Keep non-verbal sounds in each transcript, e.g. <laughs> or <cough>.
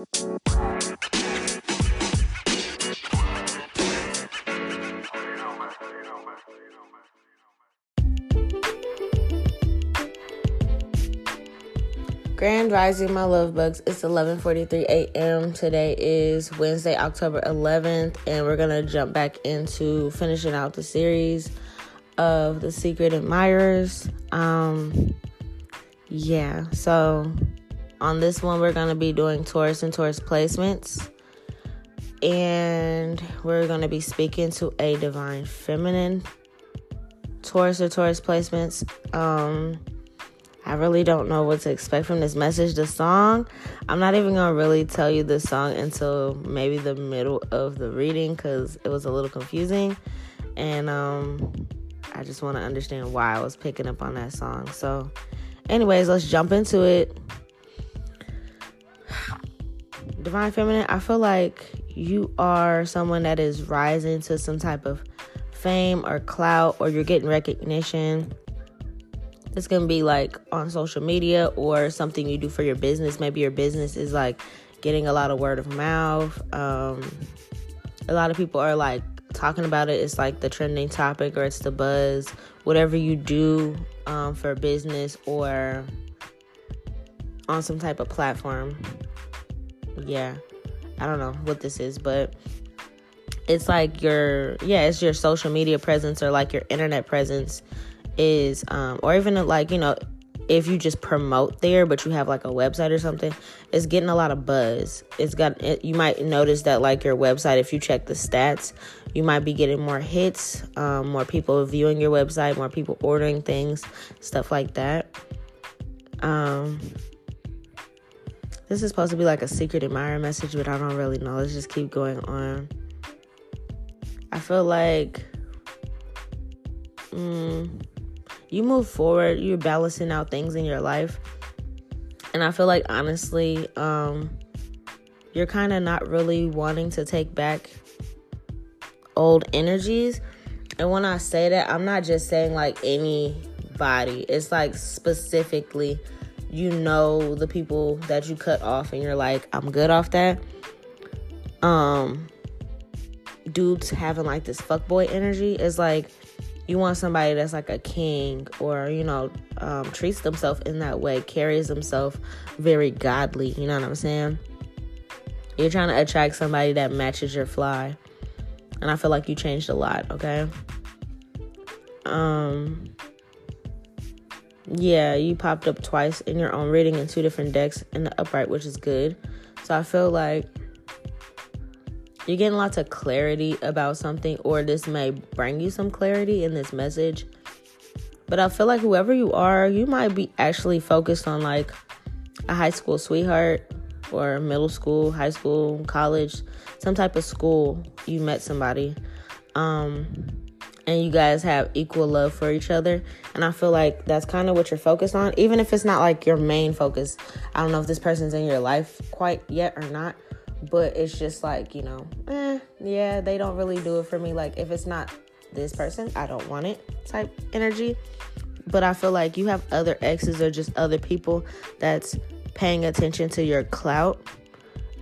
Grand Rising, my love bugs. It's 11:43 a.m. Today is Wednesday, October 11th, and we're gonna jump back into finishing out the series of the Secret Admirers. Um, yeah. So on this one, we're gonna be doing Taurus and Taurus placements, and we're gonna be speaking to a divine feminine Taurus or Taurus placements. Um I really don't know what to expect from this message. The song, I'm not even gonna really tell you the song until maybe the middle of the reading because it was a little confusing, and um, I just want to understand why I was picking up on that song. So, anyways, let's jump into it. Divine Feminine, I feel like you are someone that is rising to some type of fame or clout, or you're getting recognition it's gonna be like on social media or something you do for your business. Maybe your business is like getting a lot of word of mouth. Um, a lot of people are like talking about it. It's like the trending topic or it's the buzz. Whatever you do um, for business or on some type of platform. Yeah, I don't know what this is, but it's like your yeah, it's your social media presence or like your internet presence is um or even like you know if you just promote there but you have like a website or something it's getting a lot of buzz. It's got it, you might notice that like your website if you check the stats you might be getting more hits um, more people viewing your website more people ordering things stuff like that. Um this is supposed to be like a secret admirer message but i don't really know let's just keep going on i feel like mm, you move forward, you're balancing out things in your life. And I feel like honestly, um, you're kind of not really wanting to take back old energies. And when I say that, I'm not just saying like anybody. It's like specifically you know the people that you cut off and you're like, I'm good off that. Um dudes having like this fuckboy energy is like you want somebody that's like a king or you know um, treats themselves in that way carries themselves very godly you know what i'm saying you're trying to attract somebody that matches your fly and i feel like you changed a lot okay um yeah you popped up twice in your own reading in two different decks in the upright which is good so i feel like you're getting lots of clarity about something, or this may bring you some clarity in this message. But I feel like whoever you are, you might be actually focused on like a high school sweetheart or middle school, high school, college, some type of school. You met somebody. Um, and you guys have equal love for each other. And I feel like that's kind of what you're focused on, even if it's not like your main focus. I don't know if this person's in your life quite yet or not, but it's just like you know eh, yeah they don't really do it for me like if it's not this person i don't want it type energy but i feel like you have other exes or just other people that's paying attention to your clout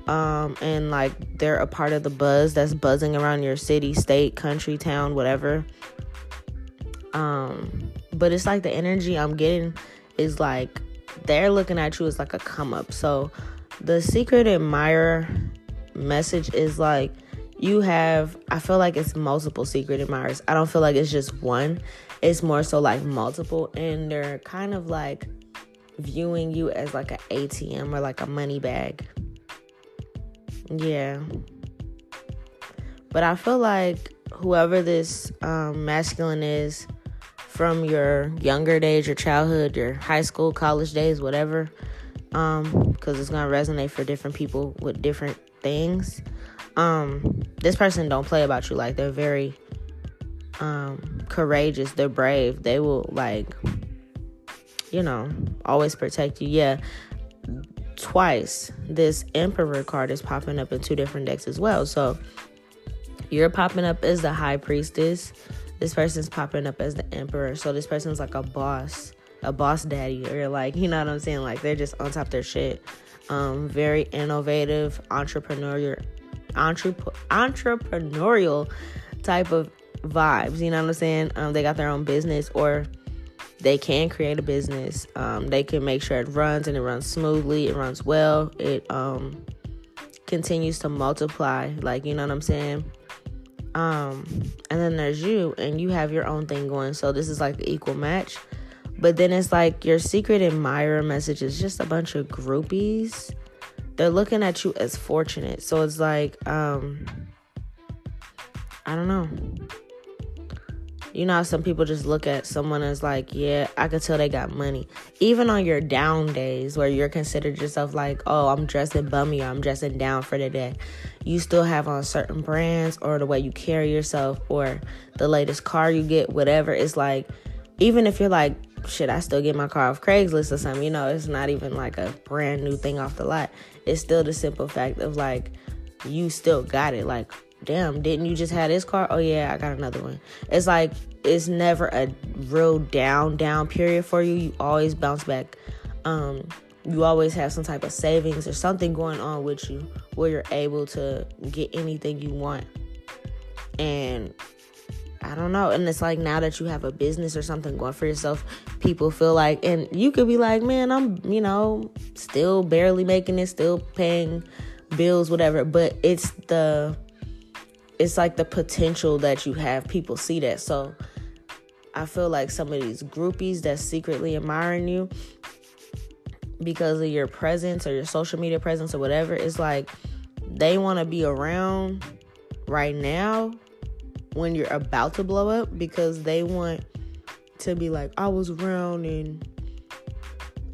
um, and like they're a part of the buzz that's buzzing around your city state country town whatever. Um but it's like the energy i'm getting is like they're looking at you as like a come up. So the secret admirer message is like you have i feel like it's multiple secret admirers. I don't feel like it's just one. It's more so like multiple. And they're kind of like viewing you as like an atm or like a money bag yeah. But i feel like whoever this um, masculine is from your younger days your childhood your high school college days whatever um because it's gonna resonate for different people with different things um this person don't play about you. Like they're very um courageous. They're brave. They will like you know always protect you. Yeah twice this emperor card is popping up in two different decks as well. So you're popping up as the high priestess. This person's popping up as the emperor. So this person's like a boss a boss daddy. Or like you know what i'm saying? Like they're just on top their shit. Um, very innovative, entrepreneurial, entrep- entrepreneurial type of vibes. You know what I'm saying? Um, they got their own business or they can create a business. Um, they can make sure it runs and it runs smoothly, it runs well, it um, continues to multiply. Like, you know what I'm saying? Um, and then there's you, and you have your own thing going. So this is like an equal match. But then it's like your secret admirer message is just a bunch of groupies. They're looking at you as fortunate. So it's like, um, I don't know you know some people just look at someone as like yeah i could tell they got money even on your down days where you're considered yourself like oh i'm dressing bummy or i'm dressing down for the day you still have on certain brands or the way you carry yourself or the latest car you get whatever it's like even if you're like shit i still get my car off craigslist or something you know it's not even like a brand new thing off the lot it's still the simple fact of like you still got it like damn, didn't you just have this car? Oh yeah, I got another one. It's like it's never a real down down period for you. You always bounce back. Um, you always have some type of savings or something going on with you where you're able to get anything you want. And I don't know. And it's like now that you have a business or something going for yourself, people feel like, and you could be like, man, I'm, you know, still barely making it, still paying bills, whatever. But it's the it's like the potential that you have. People see that. So I feel like some of these groupies that's secretly admiring you because of your presence or your social media presence or whatever, it's like they want to be around right now when you're about to blow up because they want to be like, I was around and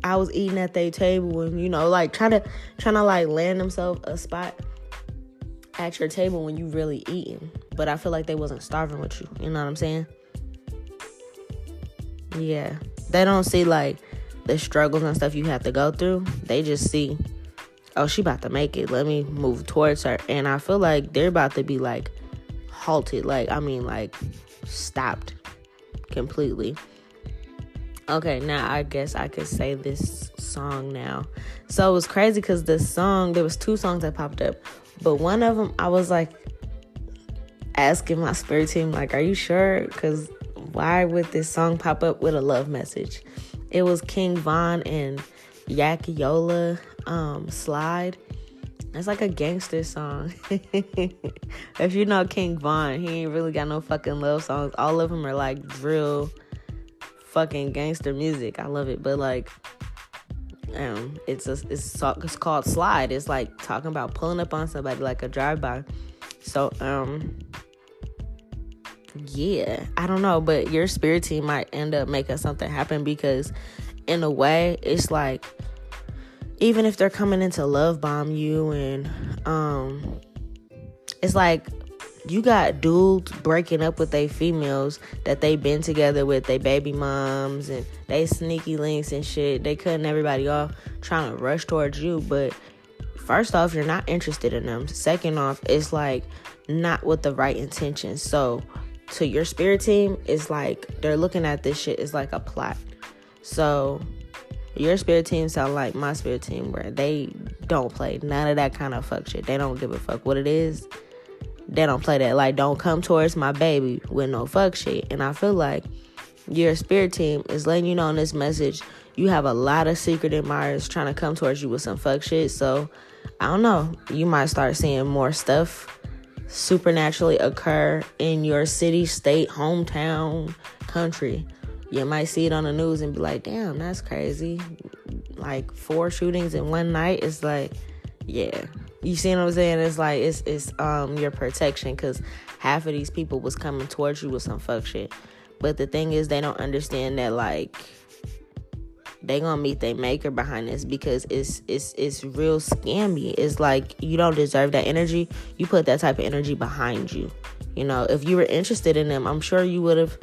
I was eating at their table and you know, like trying to trying to like land themselves a spot at your table when you really eating. But I feel like they wasn't starving with you. You know what I'm saying? Yeah. They don't see like the struggles and stuff you have to go through. They just see, oh, she about to make it. Let me move towards her. And I feel like they're about to be like halted. Like, I mean, like stopped completely. Okay, now I guess I could say this song now. So it was crazy because the song, there was two songs that popped up. But one of them, I was like asking my spirit team, like, are you sure? Because why would this song pop up with a love message? It was King Von and Yakiola um, Slide. It's like a gangster song. <laughs> if you know King Von, he ain't really got no fucking love songs. All of them are like drill, fucking gangster music. I love it. But like, um, it's a, it's it's called slide. It's like talking about pulling up on somebody like a drive by. So um, yeah, I don't know, but your spirit team might end up making something happen because, in a way, it's like even if they're coming in to love bomb you and um, it's like you got dudes breaking up with they females that they been together with they baby moms and they sneaky links and shit. They cutting everybody off trying to rush towards you. But first off you're not interested in them. Second off it's like not with the right intentions. So to your spirit team it's like they're looking at this shit as like a plot. So your spirit team sound like my spirit team where they don't play none of that kind of fuck shit. They don't give a fuck what it is they don't play that. Like, don't come towards my baby with no fuck shit. And I feel like your spirit team is letting you know in this message you have a lot of secret admirers trying to come towards you with some fuck shit. So, I don't know. You might start seeing more stuff supernaturally occur in your city, state, hometown, country. You might see it on the news and be like, damn, that's crazy. Like, four shootings in one night is like, yeah, you see what I'm saying? It's like it's it's um your protection because half of these people was coming towards you with some fuck shit. But the thing is, they don't understand that like they gonna meet their maker behind this because it's it's it's real scammy. It's like you don't deserve that energy. You put that type of energy behind you. You know, if you were interested in them, I'm sure you would have.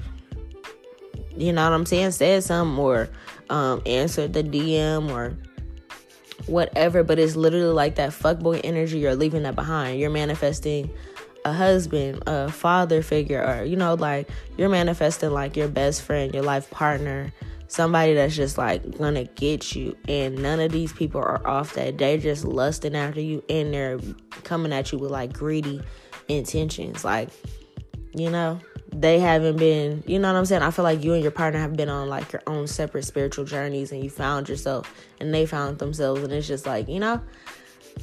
You know what I'm saying? Said something or um, answered the DM or whatever, but it's literally like that fuckboy energy. You're leaving that behind. You're manifesting a husband, a father figure, or you know, like you're manifesting like your best friend, your life partner, somebody that's just like gonna get you and none of these people are off that they're just lusting after you and they're coming at you with like greedy intentions like you know they haven't been you know what i'm saying i feel like you and your partner have been on like your own separate spiritual journeys and you found yourself and they found themselves and it's just like you know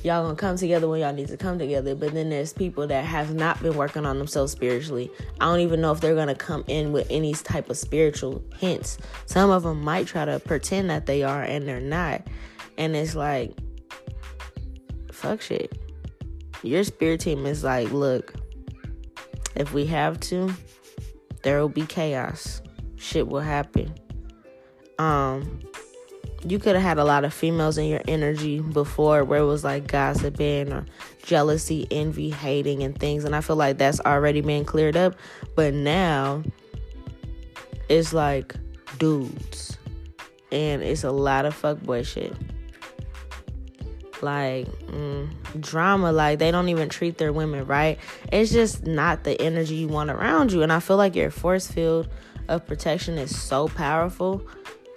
y'all gonna come together when y'all need to come together. But then there's people that have not been working on themselves spiritually. I don't even know if they're gonna come in with any type of spiritual hints. Some of them might try to pretend that they are and they're not. And it's like, fuck shit. Your spirit team is like, look, if we have to, there will be chaos. Shit will happen. Um, you could have had a lot of females in your energy before where it was like gossiping or jealousy, envy, hating, and things. And I feel like that's already been cleared up. But now it's like dudes. And it's a lot of fuckboy shit. Like, mm, drama. Like, they don't even treat their women right. It's just not the energy you want around you. And I feel like your force field of protection is so powerful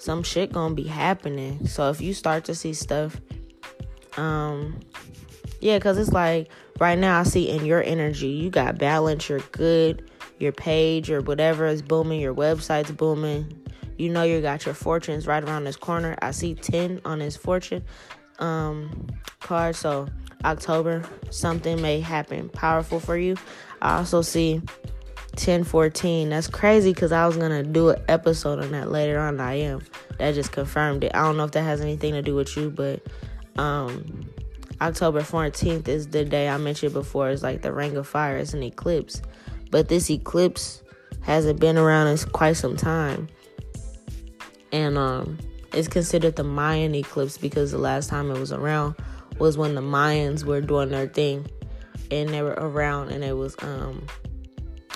some shit gonna be happening. So if you start to see stuff, um, yeah, cause it's like right now I see in your energy, you got balance, you're good, your page or whatever is booming, your website's booming. You know you got your fortunes right around this corner. I see 10 on his fortune um card. So October, something may happen powerful for you. I also see 1014. That's crazy because I was gonna do an episode on that later on. I am. That just confirmed it. I don't know if that has anything to do with you, but um October 14th is the day I mentioned before. It's like the ring of fire. It's an eclipse. But this eclipse hasn't been around in quite some time. And um it's considered the Mayan eclipse because the last time it was around was when the Mayans were doing their thing and they were around and it was um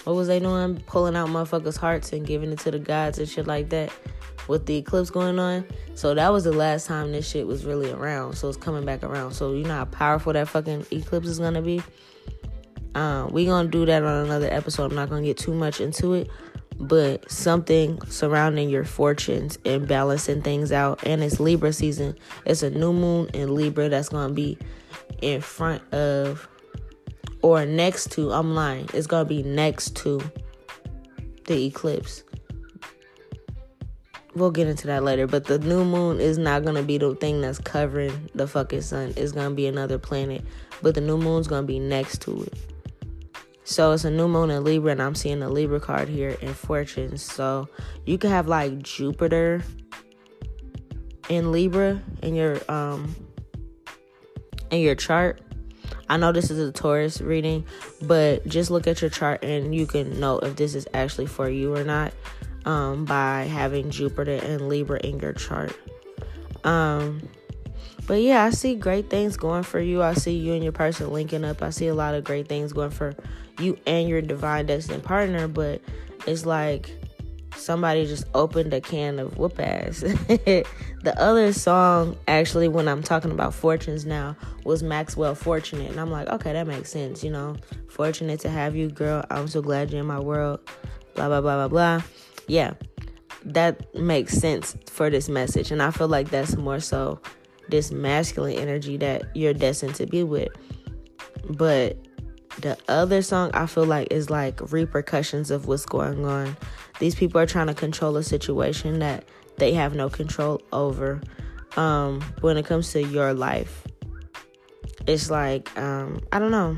what was they doing? Pulling out motherfuckers' hearts and giving it to the gods and shit like that with the eclipse going on. So that was the last time this shit was really around. So it's coming back around. So you know how powerful that fucking eclipse is gonna be. Um, we gonna do that on another episode. I'm not gonna get too much into it, but something surrounding your fortunes and balancing things out. And it's Libra season. It's a new moon in Libra that's gonna be in front of or next to, I'm lying, it's gonna be next to the eclipse. We'll get into that later, but the new moon is not gonna be the thing that's covering the fucking sun. It's gonna be another planet, but the new moon's gonna be next to it. So it's a new moon in Libra, and I'm seeing the Libra card here in fortunes. So you could have like Jupiter in Libra in your um in your chart I know this is a Taurus reading, but just look at your chart and you can know if this is actually for you or not um, by having Jupiter and Libra in your chart. Um, but yeah, I see great things going for you. I see you and your person linking up. I see a lot of great things going for you and your divine destined partner, but it's like somebody just opened a can of whoop ass. <laughs> the other song, actually, when I'm talking about fortunes now, was Maxwell Fortunate. And I'm like, okay, that makes sense, you know. Fortunate to have you, girl. I'm so glad you're in my world. Blah, blah, blah, blah, blah. Yeah, that makes sense for this message. And I feel like that's more so this masculine energy that you're destined to be with. But the other song I feel like is like repercussions of what's going on. These people are trying to control a situation that they have no control over. Um, when it comes to your life, it's like um, I don't know.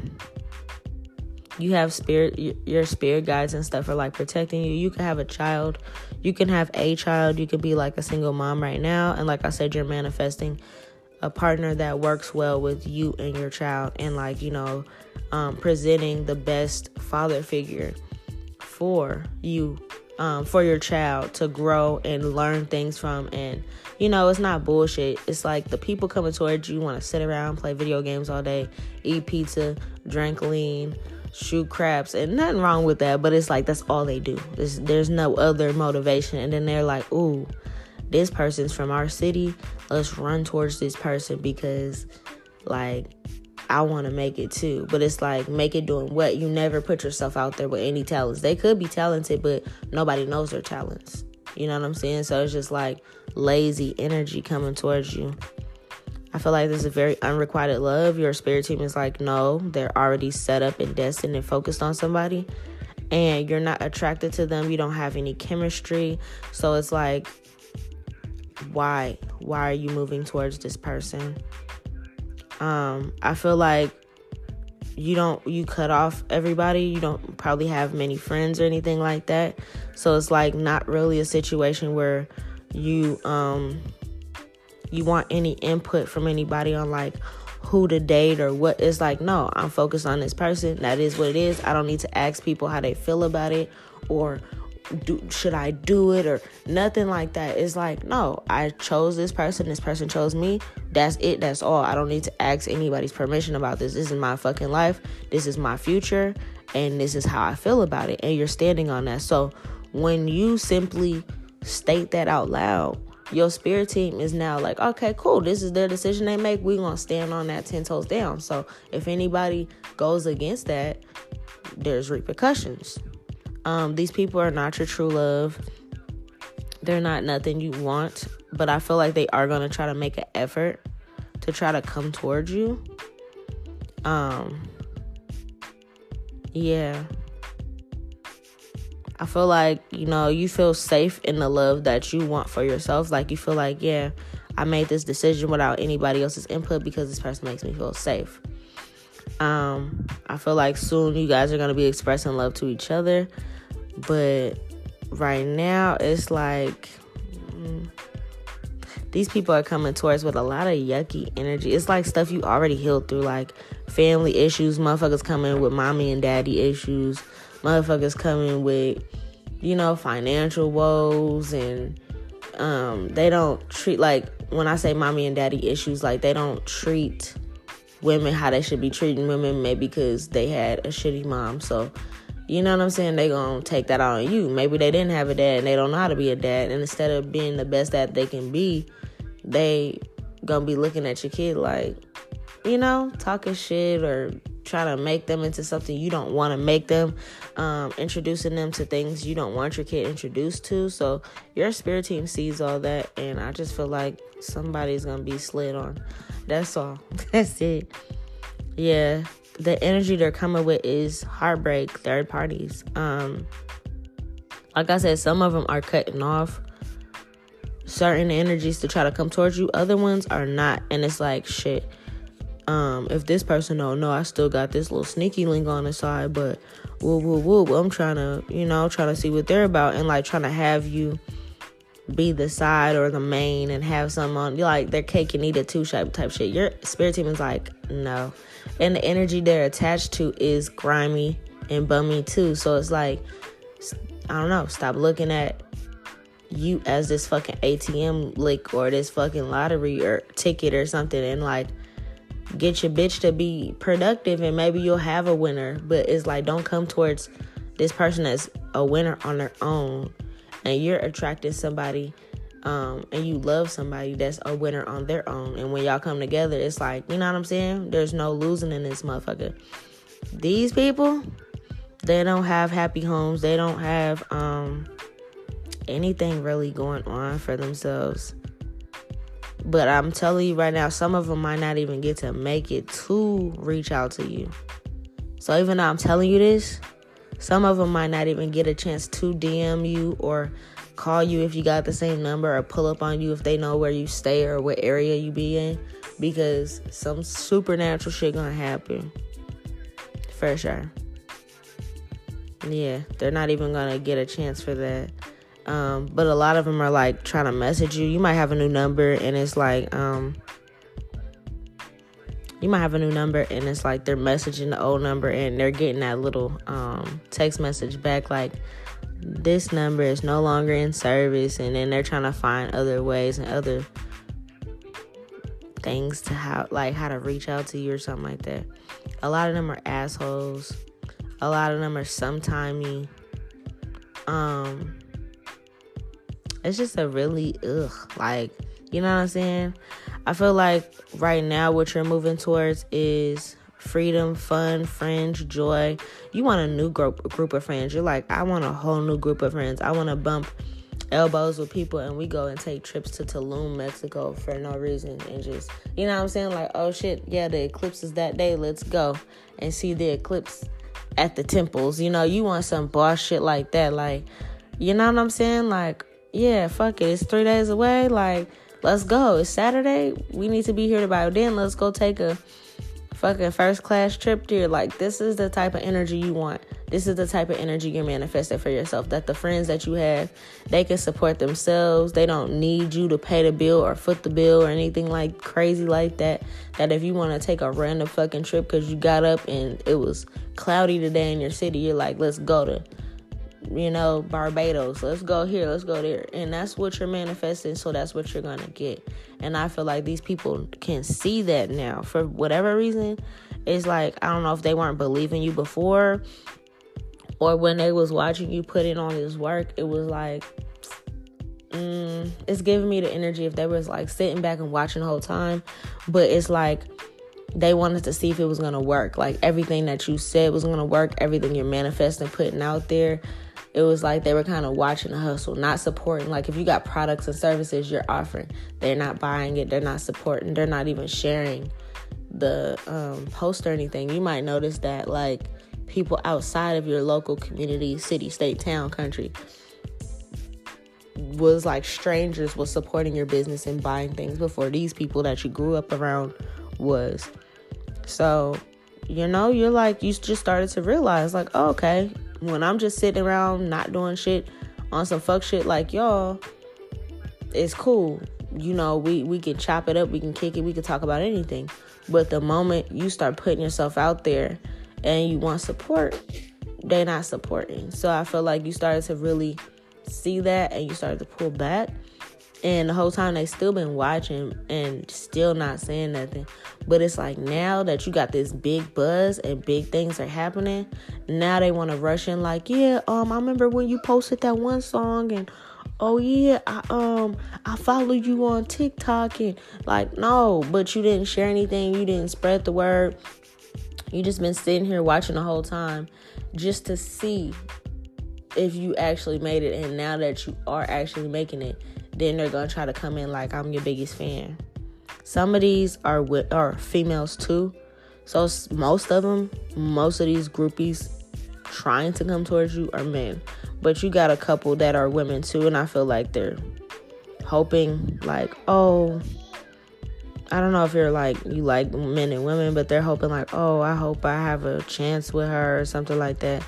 You have spirit, your spirit guides and stuff are like protecting you. You can have a child, you can have a child, you could be like a single mom right now, and like I said, you're manifesting a partner that works well with you and your child, and like you know, um, presenting the best father figure for you um, for your child to grow and learn things from. And, you know, it's not bullshit. It's like the people coming towards you want to sit around, play video games all day, eat pizza, drink lean, shoot craps, and nothing wrong with that. But it's like that's all they do. There's, there's no other motivation. And then they're like, ooh, this person's from our city. Let's run towards this person because, like, I want to make it too. But it's like, make it doing what? You never put yourself out there with any talents. They could be talented, but nobody knows their talents. You know what I'm saying? So it's just like lazy energy coming towards you. I feel like this is a very unrequited love. Your spirit team is like, no, they're already set up and destined and focused on somebody. And you're not attracted to them. You don't have any chemistry. So it's like, why? Why are you moving towards this person? Um, I feel like you don't you cut off everybody you don't probably have many friends or anything like that so it's like not really a situation where you um you want any input from anybody on like who to date or what it's like no i'm focused on this person that is what it is i don't need to ask people how they feel about it or do, should I do it or nothing like that. It's like, no, I chose this person, this person chose me. That's it, that's all. I don't need to ask anybody's permission about this. This is my fucking life. This is my future and this is how I feel about it and you're standing on that. So, when you simply state that out loud, your spirit team is now like, okay, cool. This is their decision they make. We're gonna stand on that ten toes down. So if anybody goes against that, there's repercussions. Um, these people are not your true love. They're not nothing you want, but I feel like they are gonna try to make an effort to try to come towards you. Um, yeah. I feel like, you know, you feel safe in the love that you want for yourself. Like, you feel like, yeah, I made this decision without anybody else's input because this person makes me feel safe. Um, I feel like soon you guys are going to be expressing love to each other. But right now, it's like mm, these people are coming towards with a lot of yucky energy. It's like stuff you already healed through, like family issues. Motherfuckers coming with mommy and daddy issues. Motherfuckers coming with, you know, financial woes and um, they don't treat like when I say mommy and daddy issues, like they don't treat women how they should be treating women, maybe because they had a shitty mom. So you know what I'm saying? They gonna take that on you. Maybe they didn't have a dad and they don't know how to be a dad. And instead of being the best that they can be, they gonna be looking at your kid like, you know, talking shit or trying to make them into something you don't want to make them, um, introducing them to things you don't want your kid introduced to. So your spirit team sees all that, and I just feel like somebody's gonna be slid on. That's all. <laughs> That's it. Yeah, the energy they're coming with is heartbreak, third parties. Um, like I said, some of them are cutting off certain energies to try to come towards you. Other ones are not, and it's like shit. Um, if this person don't know, I still got this little sneaky link on the side, but woo woo woo, I'm trying to, you know, trying to see what they're about and like trying to have you be the side or the main and have someone like their cake and eat it too type type shit. Your spirit team is like, no. And the energy they're attached to is grimy and bummy too. So it's like I don't know, stop looking at you as this fucking ATM lick or this fucking lottery or ticket or something and like get your bitch to be productive and maybe you'll have a winner. But it's like don't come towards this person as a winner on their own and you're attracting somebody um, and you love somebody that's a winner on their own. And when y'all come together, it's like, you know what I'm saying? There's no losing in this motherfucker. These people, they don't have happy homes. They don't have um, anything really going on for themselves. But I'm telling you right now, some of them might not even get to make it to reach out to you. So even though I'm telling you this, some of them might not even get a chance to DM you or call you if you got the same number or pull up on you if they know where you stay or what area you be in because some supernatural shit gonna happen. For sure. Yeah, they're not even gonna get a chance for that. Um, but a lot of them are like trying to message you. You might have a new number and it's like, um, you might have a new number and it's like they're messaging the old number and they're getting that little um, text message back like this number is no longer in service and then they're trying to find other ways and other things to how like how to reach out to you or something like that. A lot of them are assholes. A lot of them are sometimey. Um it's just a really ugh like you know what i'm saying I feel like right now what you're moving towards is freedom, fun, friends, joy. You want a new group group of friends. You're like, I want a whole new group of friends. I want to bump elbows with people and we go and take trips to Tulum, Mexico for no reason and just you know what I'm saying? Like, oh shit, yeah, the eclipse is that day, let's go and see the eclipse at the temples. You know, you want some boss shit like that. Like, you know what I'm saying? Like, yeah, fuck it. It's three days away. Like, let's go. It's Saturday. We need to be here to by then. Let's go take a fucking first class trip there. Like, this is the type of energy you want. This is the type of energy you're manifesting for yourself. That the friends that you have, they can support themselves. They don't need you to pay the bill or foot the bill or anything like crazy like that. That if you want to take a random fucking trip because you got up and it was cloudy today in your city, you're like, let's go to you know, Barbados. Let's go here, let's go there. And that's what you're manifesting, so that's what you're going to get. And I feel like these people can see that now. For whatever reason, it's like I don't know if they weren't believing you before or when they was watching you put in all this work, it was like mm, it's giving me the energy if they was like sitting back and watching the whole time, but it's like they wanted to see if it was gonna work. Like everything that you said was gonna work, everything you're manifesting, putting out there, it was like they were kind of watching the hustle, not supporting. Like if you got products and services you're offering, they're not buying it, they're not supporting, they're not even sharing the um, post or anything. You might notice that like people outside of your local community, city, state, town, country was like strangers was supporting your business and buying things before these people that you grew up around was. So, you know, you're like you just started to realize like, oh, okay, when I'm just sitting around not doing shit on some fuck shit like y'all, it's cool. You know, we we can chop it up, we can kick it, we can talk about anything. But the moment you start putting yourself out there and you want support, they're not supporting. So I feel like you started to really see that and you started to pull back. And the whole time they still been watching and still not saying nothing. But it's like now that you got this big buzz and big things are happening, now they want to rush in like, yeah, um, I remember when you posted that one song and oh yeah, I um I followed you on TikTok and like no, but you didn't share anything, you didn't spread the word. You just been sitting here watching the whole time just to see if you actually made it and now that you are actually making it then they're gonna try to come in like I'm your biggest fan. Some of these are with are females too, so most of them, most of these groupies trying to come towards you are men, but you got a couple that are women too, and I feel like they're hoping like, oh, I don't know if you're like you like men and women, but they're hoping like, oh, I hope I have a chance with her or something like that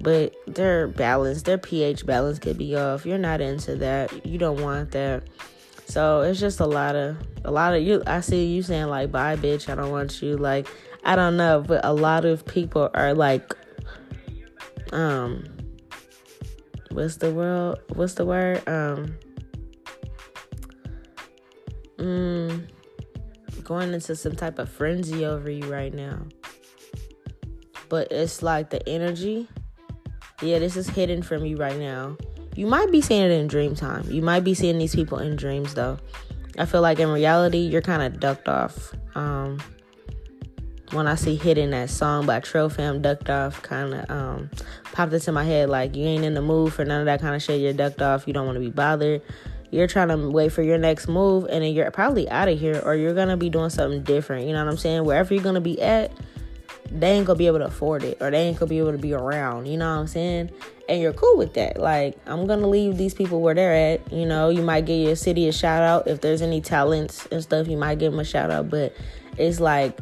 but their balance, their pH balance could be off. You're not into that. You don't want that. So it's just a lot of a lot of you. I see you saying like, "Bye, bitch. I don't want you." Like, I don't know, but a lot of people are like, um, what's the word? What's the word? Um, mm, going into some type of frenzy over you right now. But it's like the energy yeah, this is hidden from you right now. You might be seeing it in dream time. You might be seeing these people in dreams though. I feel like in reality, you're kind of ducked off. Um, when I see hidden that song by Trail Fam, ducked off, kind of um, popped into my head like you ain't in the mood for none of that kind of shit. You're ducked off. You don't want to be bothered. You're trying to wait for your next move, and then you're probably out of here, or you're gonna be doing something different. You know what I'm saying? Wherever you're gonna be at, they ain't gonna be able to afford it or they ain't gonna be able to be around, you know what I'm saying? And you're cool with that. Like, I'm gonna leave these people where they're at. You know, you might give your city a shout out if there's any talents and stuff, you might give them a shout out. But it's like,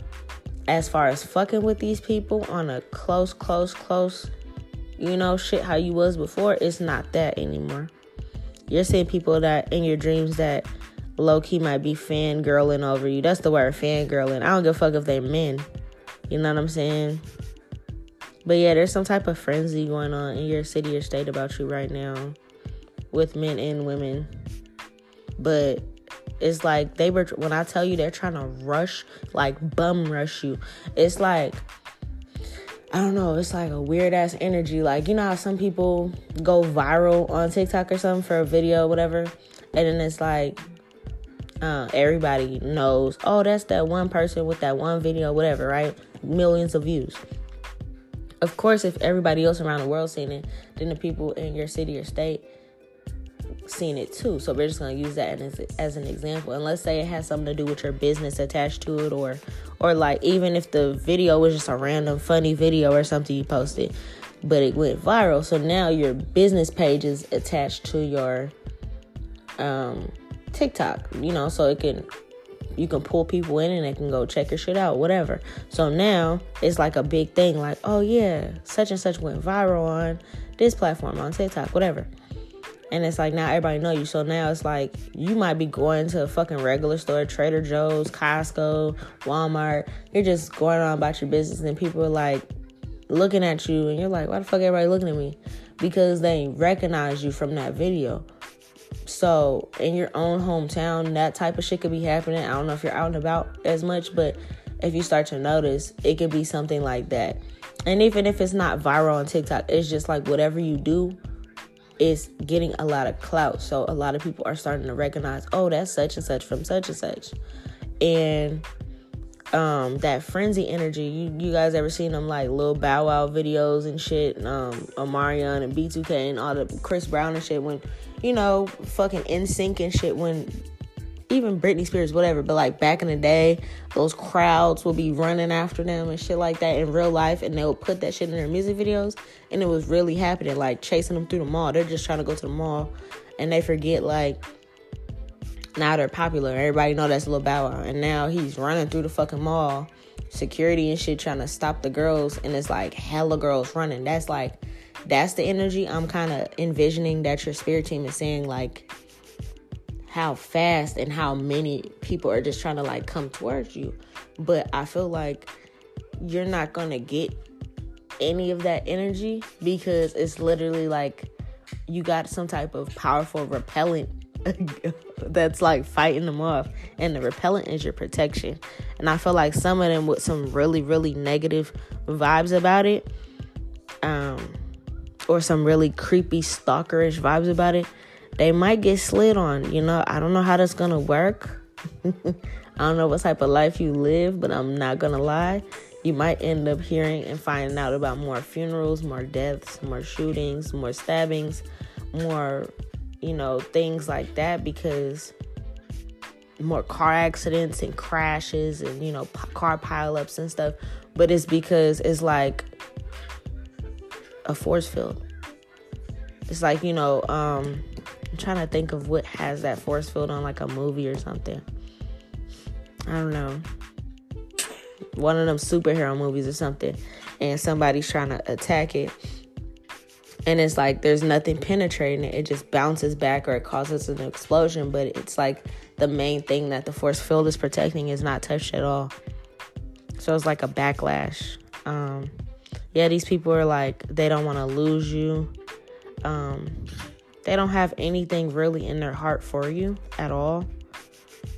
as far as fucking with these people on a close, close, close, you know, shit how you was before, it's not that anymore. You're seeing people that in your dreams that low key might be fangirling over you. That's the word fangirling. I don't give a fuck if they're men. You know what I'm saying? But yeah, there's some type of frenzy going on in your city or state about you right now with men and women. But it's like they were when I tell you they're trying to rush, like bum rush you. It's like I don't know, it's like a weird ass energy. Like, you know how some people go viral on TikTok or something for a video, whatever, and then it's like uh, everybody knows, oh, that's that one person with that one video, whatever, right? Millions of views. Of course, if everybody else around the world seeing it, then the people in your city or state, seen it too. So we're just gonna use that as, as an example. And let's say it has something to do with your business attached to it, or or like even if the video was just a random funny video or something you posted, but it went viral. So now your business page is attached to your um, TikTok. You know, so it can you can pull people in and they can go check your shit out, whatever. So now it's like a big thing, like, oh yeah, such and such went viral on this platform, on TikTok, whatever. And it's like now everybody know you. So now it's like you might be going to a fucking regular store, Trader Joe's, Costco, Walmart. You're just going on about your business and people are like looking at you and you're like, why the fuck everybody looking at me? Because they recognize you from that video. So in your own hometown, that type of shit could be happening. I don't know if you're out and about as much, but if you start to notice, it could be something like that. And even if it's not viral on TikTok, it's just like whatever you do is getting a lot of clout. So a lot of people are starting to recognize, oh, that's such and such from such and such. And um that frenzy energy. You you guys ever seen them like little Bow Wow videos and shit? and, Um, Omarion and B2K and all the Chris Brown and shit when you know fucking NSYNC and shit when even Britney Spears, whatever. But like back in the day, those crowds will be running after them and shit like that in real life, and they'll put that shit in their music videos, and it was really happening, like chasing them through the mall. They're just trying to go to the mall, and they forget like now they're popular. Everybody know that's Lil Bow Wow, and now he's running through the fucking mall, security and shit trying to stop the girls, and it's like hella girls running. That's like, that's the energy I'm kind of envisioning that your spirit team is saying like how fast and how many people are just trying to like come towards you. But I feel like you're not gonna get any of that energy because it's literally like you got some type of powerful repellent <laughs> that's like fighting them off. And the repellent is your protection. And i feel like some of them with some really really negative vibes about it um or some really creepy stalkerish vibes about it they might get slid on you know? I don't know how that's gonna work. <laughs> I don't know what type of life you live but i'm not gonna lie. You might end up hearing and finding out about more funerals more deaths more shootings more stabbings more you know, things like that because more car accidents and crashes and, you know, p- car pileups and stuff. But it's because it's like a force field. It's like, you know, um, I'm trying to think of what has that force field on like a movie or something. I don't know. One of them superhero movies or something. And somebody's trying to attack it and it's like there's nothing penetrating it. It just bounces back or it causes an explosion. But it's like the main thing that the force field is protecting is not touched at all. So it's like a backlash. Um, yeah, these people are like they don't want to lose you. Um, they don't have anything really in their heart for you at all.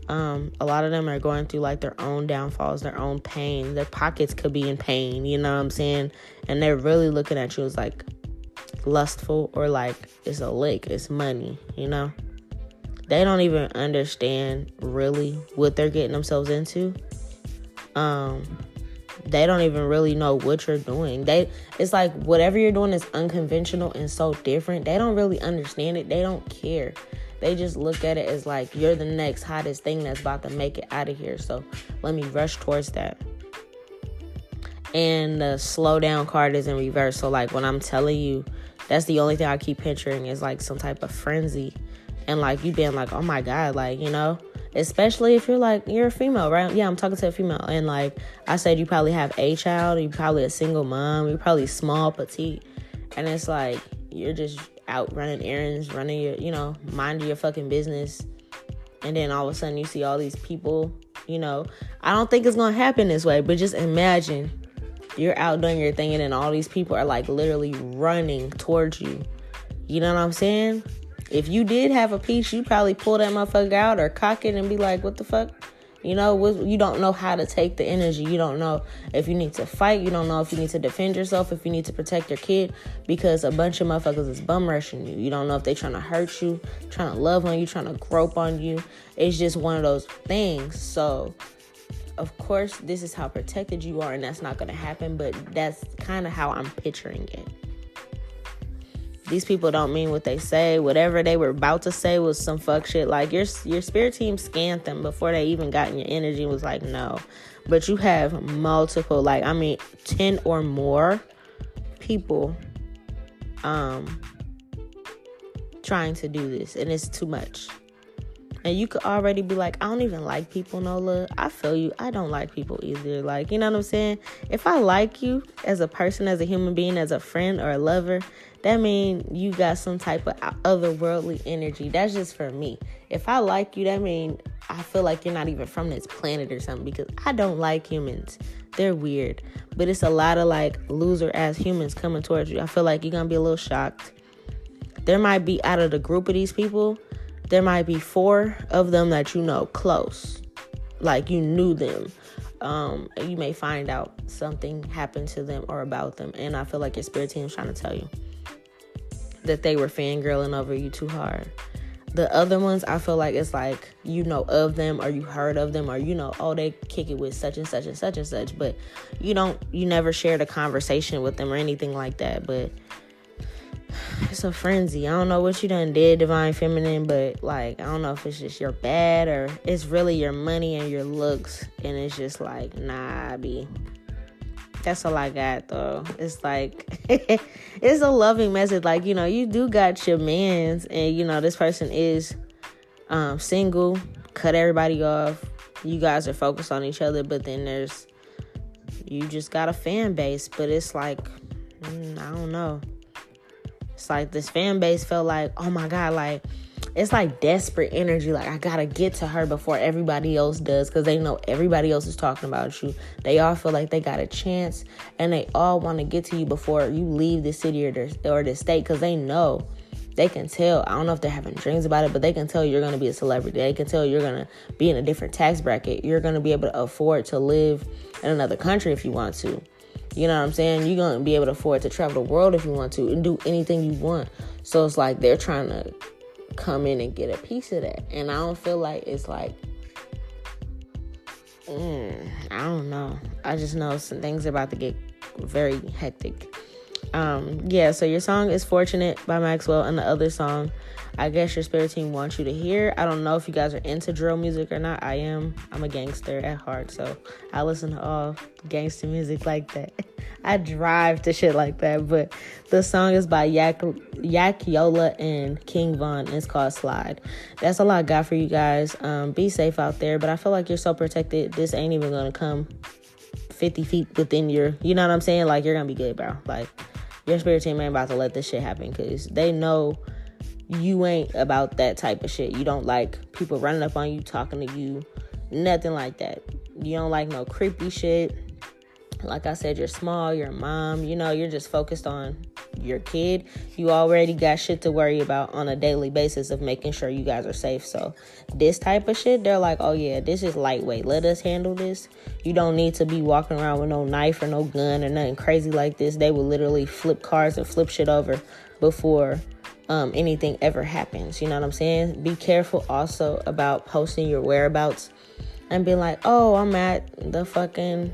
Um, a lot of them are going through like their own downfalls, their own pain. Their pockets could be in pain, you know what I'm saying? And they're really looking at you as like, lustful or like it's a lick, it's money, you know? They don't even understand really what they're getting themselves into. Um they don't even really know what you're doing. They it's like whatever you're doing is unconventional and so different. They don't really understand it. They don't care. They just look at it as like you're the next hottest thing that's about to make it out of here. So let me rush towards that. And the slow down card is in reverse. So like when I'm telling you that's the only thing I keep picturing is like some type of frenzy. And like you being like, oh my God, like, you know, especially if you're like, you're a female, right? Yeah, I'm talking to a female. And like I said, you probably have a child, you're probably a single mom, you're probably small, petite. And it's like, you're just out running errands, running your, you know, minding your fucking business. And then all of a sudden you see all these people, you know. I don't think it's gonna happen this way, but just imagine you're out doing your thing and then all these people are like literally running towards you. You know what I'm saying? If you did have a piece, you probably pull that motherfucker out or cock it and be like, what the fuck? You know, you don't know how to take the energy. You don't know if you need to fight. You don't know if you need to defend yourself, if you need to protect your kid, because a bunch of motherfuckers is bum rushing you. You don't know if they trying to hurt you, trying to love on you, trying to grope on you. It's just one of those things. So of course, this is how protected you are, and that's not going to happen, but that's kind of how I'm picturing it. these people don't mean what they say. Whatever they were about to say was some fuck shit. Like your your spirit team scanned them before they even got in your energy and was like, no. But you have multiple, like I mean, ten or more people um trying to do this and it's too much. And you could already be like, I don't even like people, Nola. I feel you. I don't like people either. Like, you know what I'm saying? If I like you as a person, as a human being, as a friend or a lover, that mean you got some type of otherworldly energy. That's just for me. If I like you, that mean I feel like you're not even from this planet or something because I don't like humans. They're weird. But it's a lot of like loser ass humans coming towards you. I feel like you're gonna be a little shocked. There might be out of the group of these people, there might be four of them that you know close. Like you knew them. Um, you may find out something happened to them or about them. And I feel like your spirit team is trying to tell you that they were fangirling over you too hard. The other ones, I feel like it's like you know of them or you heard of them or you know, oh, they kick it with such and such and such and such, but you don't, you never shared a conversation with them or anything like that. But it's a frenzy. I don't know what you done did, Divine Feminine, but like, I don't know if it's just your bad or it's really your money and your looks. And it's just like, nah, be that's all I got though. It's like <laughs> it's a loving message. Like, you know, you do got your mans and you know, this person is um single, cut everybody off. You guys are focused on each other, but then there's you just got a fan base, but it's like mm, I don't know. Like this fan base felt like, oh my god, like it's like desperate energy. Like I gotta get to her before everybody else does, because they know everybody else is talking about you. They all feel like they got a chance, and they all want to get to you before you leave the city or the, or the state, because they know they can tell. I don't know if they're having dreams about it, but they can tell you're gonna be a celebrity. They can tell you're gonna be in a different tax bracket. You're gonna be able to afford to live in another country if you want to. You know what I'm saying? You're gonna be able to afford to travel the world if you want to and do anything you want. So it's like they're trying to come in and get a piece of that. And I don't feel like it's like, mm, I don't know. I just know some things are about to get very hectic. Um, yeah, so your song is Fortunate by Maxwell, and the other song, I guess your spirit team wants you to hear. I don't know if you guys are into drill music or not. I am. I'm a gangster at heart, so I listen to all gangster music like that. <laughs> I drive to shit like that. But the song is by Yak Yak Yola and King Von. And it's called Slide. That's all I got for you guys. Um, be safe out there. But I feel like you're so protected. This ain't even gonna come 50 feet within your. You know what I'm saying? Like you're gonna be good, bro. Like your spirit team ain't about to let this shit happen because they know you ain't about that type of shit. You don't like people running up on you, talking to you, nothing like that. You don't like no creepy shit like I said, you're small, you're a mom, you know, you're just focused on your kid. You already got shit to worry about on a daily basis of making sure you guys are safe. So, this type of shit, they're like, oh yeah, this is lightweight. Let us handle this. You don't need to be walking around with no knife or no gun or nothing crazy like this. They will literally flip cars and flip shit over before um, anything ever happens. You know what I'm saying? Be careful also about posting your whereabouts and being like, oh, I'm at the fucking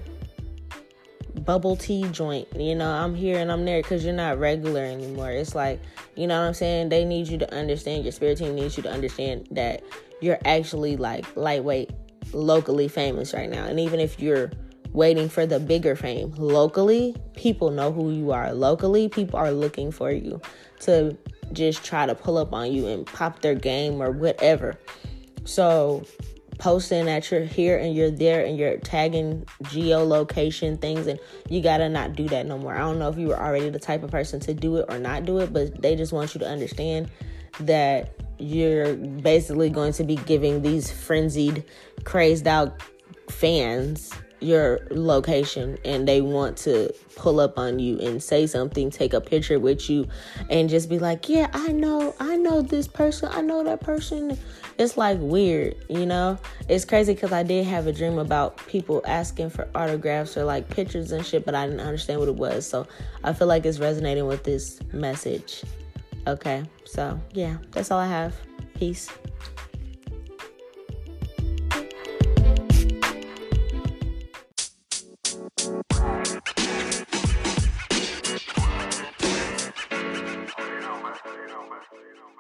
bubble tea joint. You know, I'm here and I'm there because you're not regular anymore. It's like, you know what I'm saying? They need you to understand, your spirit team needs you to understand that you're actually like lightweight, locally famous right now. And even if you're waiting for the bigger fame, locally, people know who you are. Locally, people are looking for you to just try to pull up on you and pop their game or whatever. So posting that you're here and you're there and you're tagging geolocation things and you gotta not do that no more. I don't know if you were already the type of person to do it or not do it, but they just want you to understand that you're basically going to be giving these frenzied, crazed out fans your location and they want to pull up on you and say something, take a picture with you, and just be like, Yeah, I know, I know this person, I know that person. It's like weird, you know? It's crazy because I did have a dream about people asking for autographs or like pictures and shit, but I didn't understand what it was. So I feel like it's resonating with this message. Okay, so yeah, that's all I have. Peace. You know, man. You.